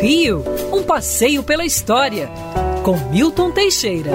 Rio, um passeio pela história, com Milton Teixeira.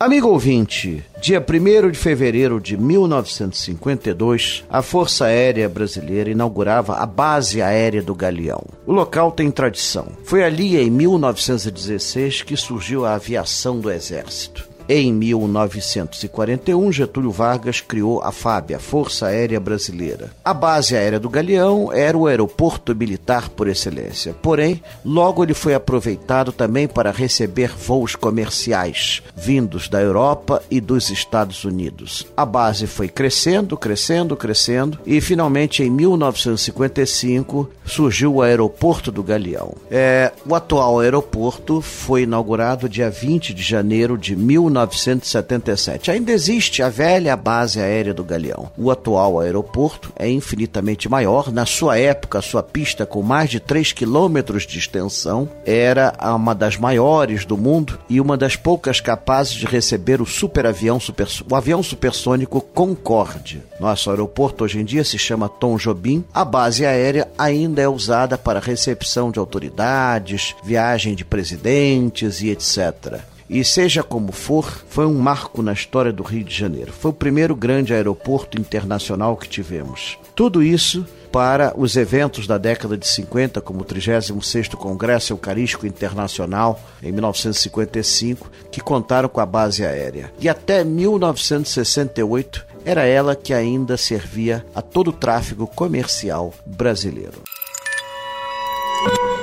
Amigo ouvinte, dia 1 de fevereiro de 1952, a Força Aérea Brasileira inaugurava a Base Aérea do Galeão. O local tem tradição. Foi ali, em 1916, que surgiu a aviação do Exército. Em 1941, Getúlio Vargas criou a FAB, a Força Aérea Brasileira. A base aérea do Galeão era o aeroporto militar por excelência. Porém, logo ele foi aproveitado também para receber voos comerciais vindos da Europa e dos Estados Unidos. A base foi crescendo, crescendo, crescendo e finalmente em 1955 surgiu o aeroporto do Galeão. É, o atual aeroporto foi inaugurado dia 20 de janeiro de 19 1977. Ainda existe a velha base aérea do Galeão. O atual aeroporto é infinitamente maior. Na sua época, sua pista, com mais de 3 quilômetros de extensão, era uma das maiores do mundo e uma das poucas capazes de receber o superavião, super, o avião supersônico Concorde. Nosso aeroporto hoje em dia se chama Tom Jobim. A base aérea ainda é usada para recepção de autoridades, viagem de presidentes e etc. E seja como for, foi um marco na história do Rio de Janeiro. Foi o primeiro grande aeroporto internacional que tivemos. Tudo isso para os eventos da década de 50, como o 36º Congresso Eucarístico Internacional, em 1955, que contaram com a base aérea. E até 1968, era ela que ainda servia a todo o tráfego comercial brasileiro.